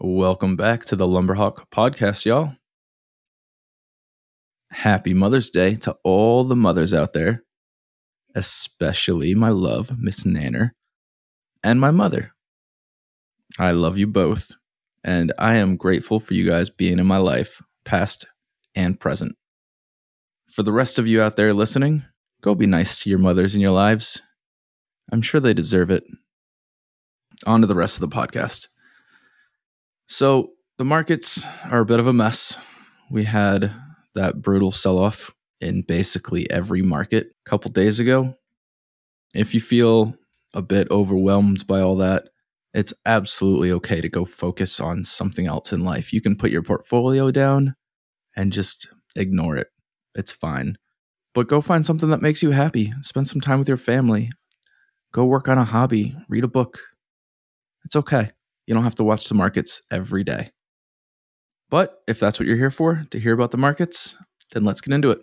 Welcome back to the Lumberhawk podcast, y'all. Happy Mother's Day to all the mothers out there, especially my love, Miss Nanner, and my mother. I love you both, and I am grateful for you guys being in my life, past and present. For the rest of you out there listening, go be nice to your mothers in your lives. I'm sure they deserve it. On to the rest of the podcast. So the markets are a bit of a mess. We had that brutal sell off in basically every market a couple days ago. If you feel a bit overwhelmed by all that, it's absolutely okay to go focus on something else in life. You can put your portfolio down and just ignore it. It's fine. But go find something that makes you happy. Spend some time with your family. Go work on a hobby. Read a book. It's okay. You don't have to watch the markets every day. But if that's what you're here for, to hear about the markets, then let's get into it.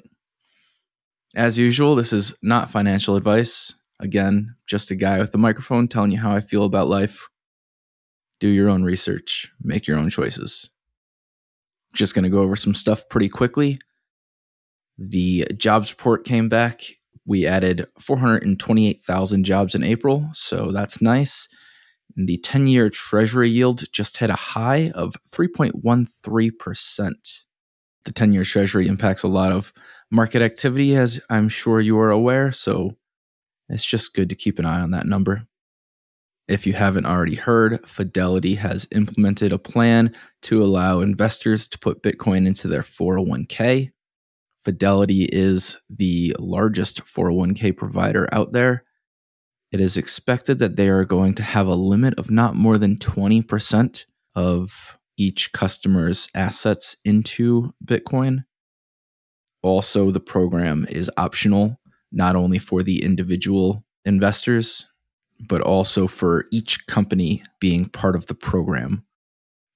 As usual, this is not financial advice. Again, just a guy with a microphone telling you how I feel about life. Do your own research, make your own choices. Just going to go over some stuff pretty quickly. The jobs report came back. We added 428,000 jobs in April, so that's nice. The 10 year Treasury yield just hit a high of 3.13%. The 10 year Treasury impacts a lot of market activity, as I'm sure you are aware, so it's just good to keep an eye on that number. If you haven't already heard, Fidelity has implemented a plan to allow investors to put Bitcoin into their 401k. Fidelity is the largest 401k provider out there it is expected that they are going to have a limit of not more than 20% of each customer's assets into Bitcoin. Also, the program is optional, not only for the individual investors, but also for each company being part of the program.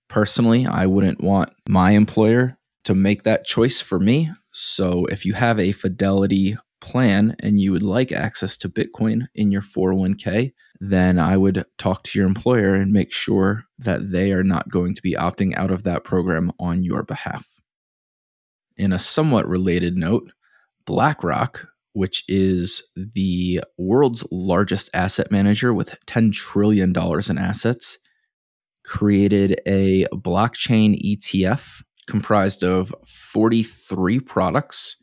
Personally, I wouldn't want my employer to make that choice for me. So, if you have a Fidelity plan and you would like access to Bitcoin in your 401k, then I would talk to your employer and make sure that they are not going to be opting out of that program on your behalf. In a somewhat related note, BlackRock, which is the world's largest asset manager with $10 trillion in assets, created a blockchain ETF comprised of 43 products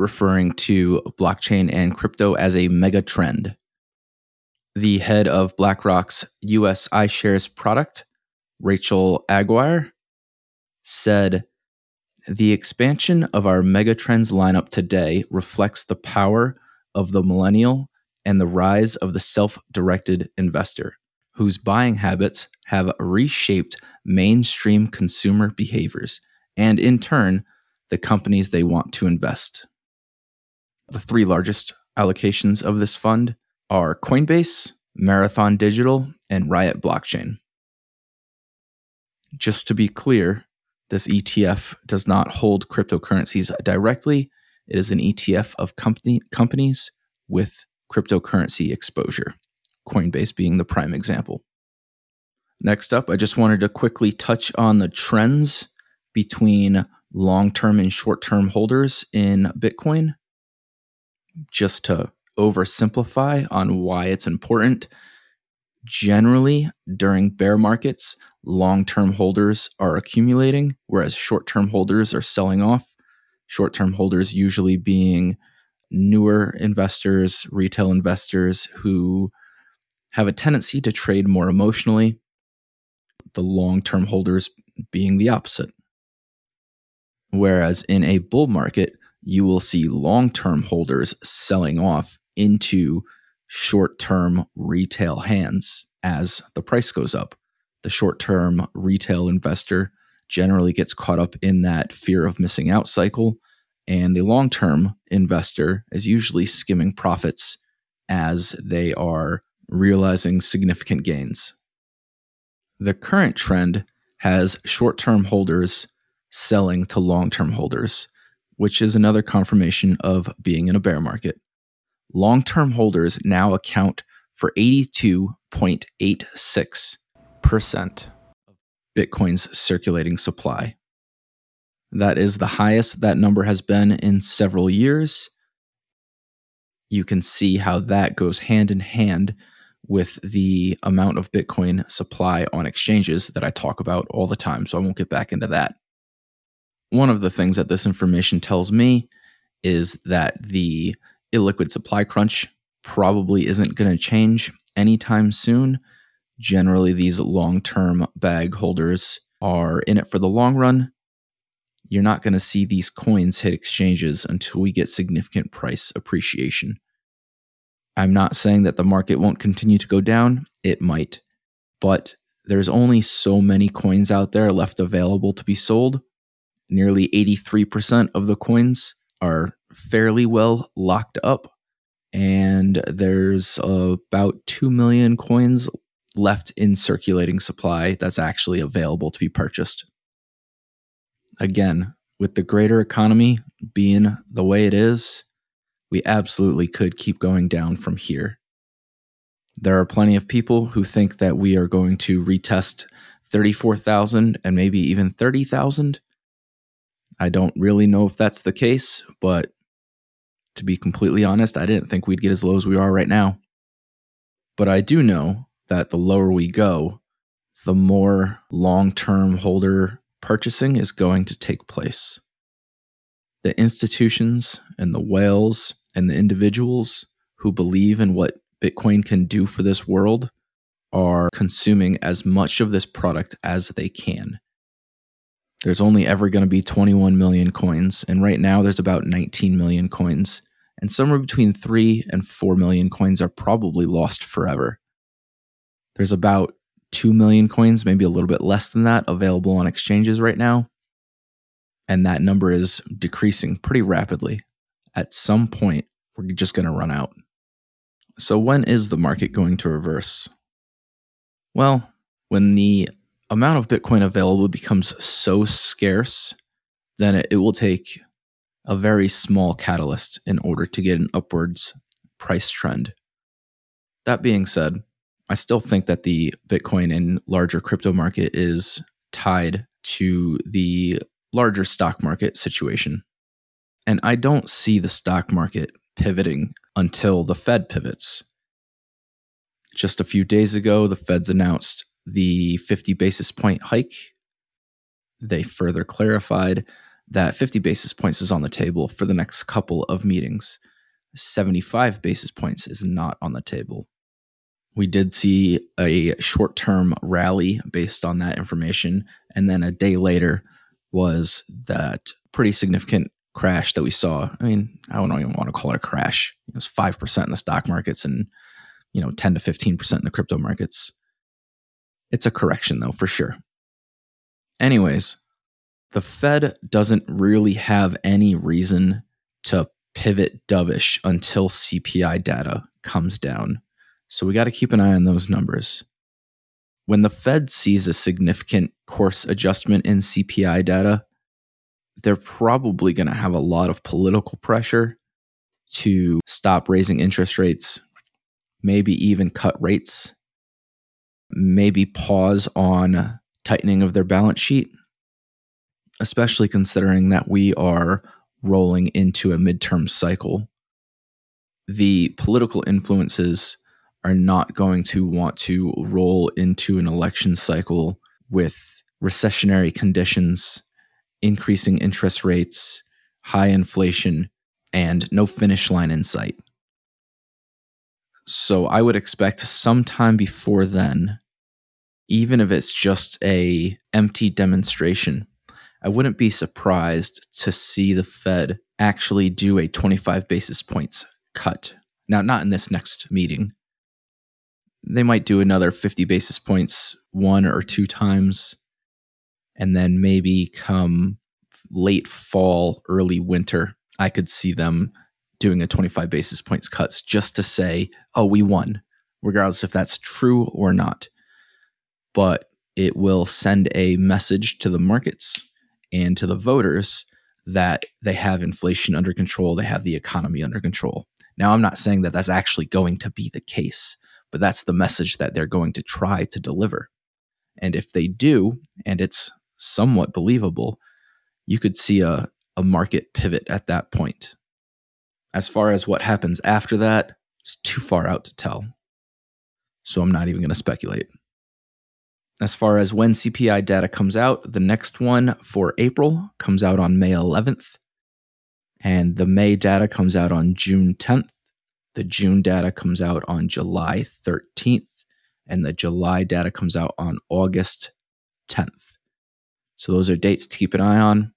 referring to blockchain and crypto as a mega trend. The head of BlackRock's US iShares product, Rachel Aguirre, said, The expansion of our megatrends lineup today reflects the power of the millennial and the rise of the self directed investor, whose buying habits have reshaped mainstream consumer behaviors and, in turn, the companies they want to invest. The three largest allocations of this fund are Coinbase, Marathon Digital, and Riot Blockchain. Just to be clear, this ETF does not hold cryptocurrencies directly. It is an ETF of company, companies with cryptocurrency exposure, Coinbase being the prime example. Next up, I just wanted to quickly touch on the trends between long term and short term holders in Bitcoin just to oversimplify on why it's important. Generally, during bear markets, long term holders are accumulating, whereas short term holders are selling off. Short term holders usually being newer investors, retail investors who have a tendency to trade more emotionally, the long term holders being the opposite. Whereas in a bull market, you will see long term holders selling off into short term retail hands as the price goes up. The short term retail investor generally gets caught up in that fear of missing out cycle. And the long term investor is usually skimming profits as they are realizing significant gains. The current trend has short term holders selling to long term holders which is another confirmation of being in a bear market. Long term holders now account for 82.86% of Bitcoin's circulating supply. That is the highest that number has been in several years. You can see how that goes hand in hand with the amount of Bitcoin supply on exchanges that I talk about all the time. So I won't get back into that. One of the things that this information tells me is that the illiquid supply crunch probably isn't going to change anytime soon. Generally, these long term bag holders are in it for the long run. You're not going to see these coins hit exchanges until we get significant price appreciation. I'm not saying that the market won't continue to go down, it might, but there's only so many coins out there left available to be sold. Nearly 83% of the coins are fairly well locked up, and there's about 2 million coins left in circulating supply that's actually available to be purchased. Again, with the greater economy being the way it is, we absolutely could keep going down from here. There are plenty of people who think that we are going to retest 34,000 and maybe even 30,000. I don't really know if that's the case, but to be completely honest, I didn't think we'd get as low as we are right now. But I do know that the lower we go, the more long term holder purchasing is going to take place. The institutions and the whales and the individuals who believe in what Bitcoin can do for this world are consuming as much of this product as they can. There's only ever going to be 21 million coins, and right now there's about 19 million coins, and somewhere between 3 and 4 million coins are probably lost forever. There's about 2 million coins, maybe a little bit less than that, available on exchanges right now. And that number is decreasing pretty rapidly at some point, we're just going to run out. So, when is the market going to reverse? Well, when the amount of Bitcoin available becomes so scarce, then it, it will take a very small catalyst in order to get an upwards price trend. That being said, I still think that the Bitcoin and larger crypto market is tied to the larger stock market situation. And I don't see the stock market pivoting until the Fed pivots. Just a few days ago, the Feds announced the 50 basis point hike. They further clarified that 50 basis points is on the table for the next couple of meetings. 75 basis points is not on the table. We did see a short term rally based on that information. And then a day later was that pretty significant crash that we saw. I mean, I don't even want to call it a crash. It was 5% in the stock markets and, you know, 10 to 15% in the crypto markets. It's a correction though, for sure. Anyways, the Fed doesn't really have any reason to pivot dovish until CPI data comes down. So we got to keep an eye on those numbers. When the Fed sees a significant course adjustment in CPI data, they're probably going to have a lot of political pressure to stop raising interest rates, maybe even cut rates, maybe pause on tightening of their balance sheet, especially considering that we are rolling into a midterm cycle. The political influences are not going to want to roll into an election cycle with recessionary conditions increasing interest rates, high inflation, and no finish line in sight. So I would expect sometime before then, even if it's just a empty demonstration, I wouldn't be surprised to see the Fed actually do a 25 basis points cut. Now, not in this next meeting. They might do another 50 basis points one or two times and then maybe come late fall, early winter, I could see them doing a 25 basis points cuts just to say, oh, we won, regardless if that's true or not. But it will send a message to the markets and to the voters that they have inflation under control, they have the economy under control. Now, I'm not saying that that's actually going to be the case, but that's the message that they're going to try to deliver. And if they do, and it's somewhat believable, you could see a, a market pivot at that point. As far as what happens after that, it's too far out to tell. So I'm not even going to speculate. As far as when CPI data comes out, the next one for April comes out on May 11th, and the May data comes out on June 10th. The June data comes out on July 13th, and the July data comes out on August 10th. So those are dates to keep an eye on.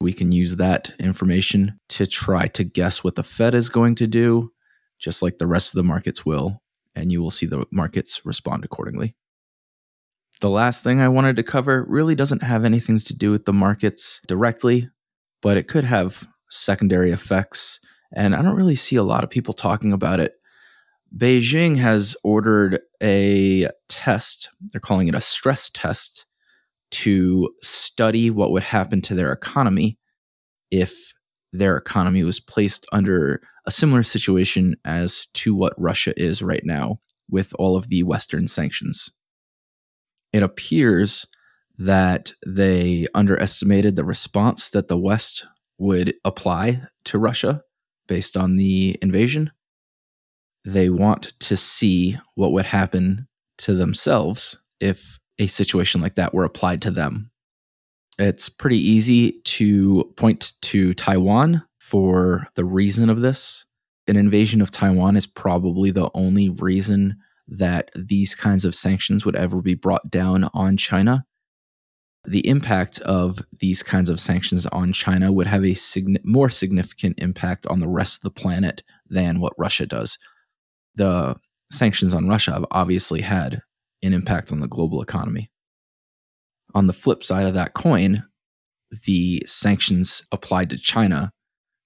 We can use that information to try to guess what the Fed is going to do, just like the rest of the markets will, and you will see the markets respond accordingly. The last thing I wanted to cover really doesn't have anything to do with the markets directly, but it could have secondary effects. And I don't really see a lot of people talking about it. Beijing has ordered a test, they're calling it a stress test, to study what would happen to their economy if their economy was placed under a similar situation as to what Russia is right now with all of the Western sanctions it appears that they underestimated the response that the West would apply to Russia based on the invasion. They want to see what would happen to themselves if a situation like that were applied to them. It's pretty easy to point to Taiwan for the reason of this. An invasion of Taiwan is probably the only reason that these kinds of sanctions would ever be brought down on China. The impact of these kinds of sanctions on China would have a sign- more significant impact on the rest of the planet than what Russia does. The sanctions on Russia have obviously had an impact on the global economy. On the flip side of that coin, the sanctions applied to China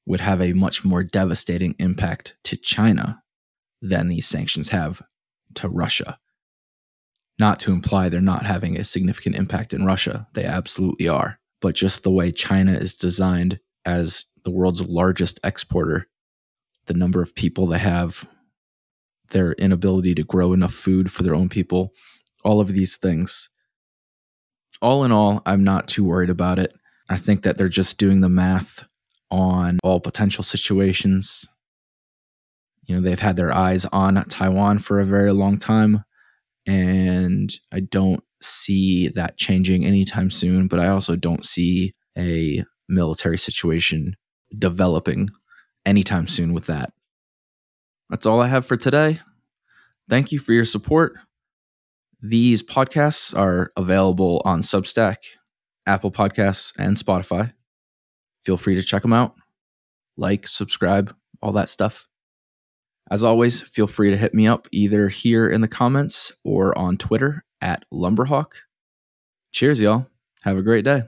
would have a much more devastating impact to China than these sanctions have to Russia. Not to imply they're not having a significant impact in Russia, they absolutely are. But just the way China is designed as the world's largest exporter, the number of people they have, their inability to grow enough food for their own people, all of these things. All in all, I'm not too worried about it. I think that they're just doing the math on all potential situations you know they've had their eyes on Taiwan for a very long time and I don't see that changing anytime soon but I also don't see a military situation developing anytime soon with that. That's all I have for today. Thank you for your support. These podcasts are available on Substack, Apple Podcasts, and Spotify. Feel free to check them out. Like, subscribe, all that stuff. As always, feel free to hit me up either here in the comments or on Twitter at Lumberhawk. Cheers, y'all. Have a great day.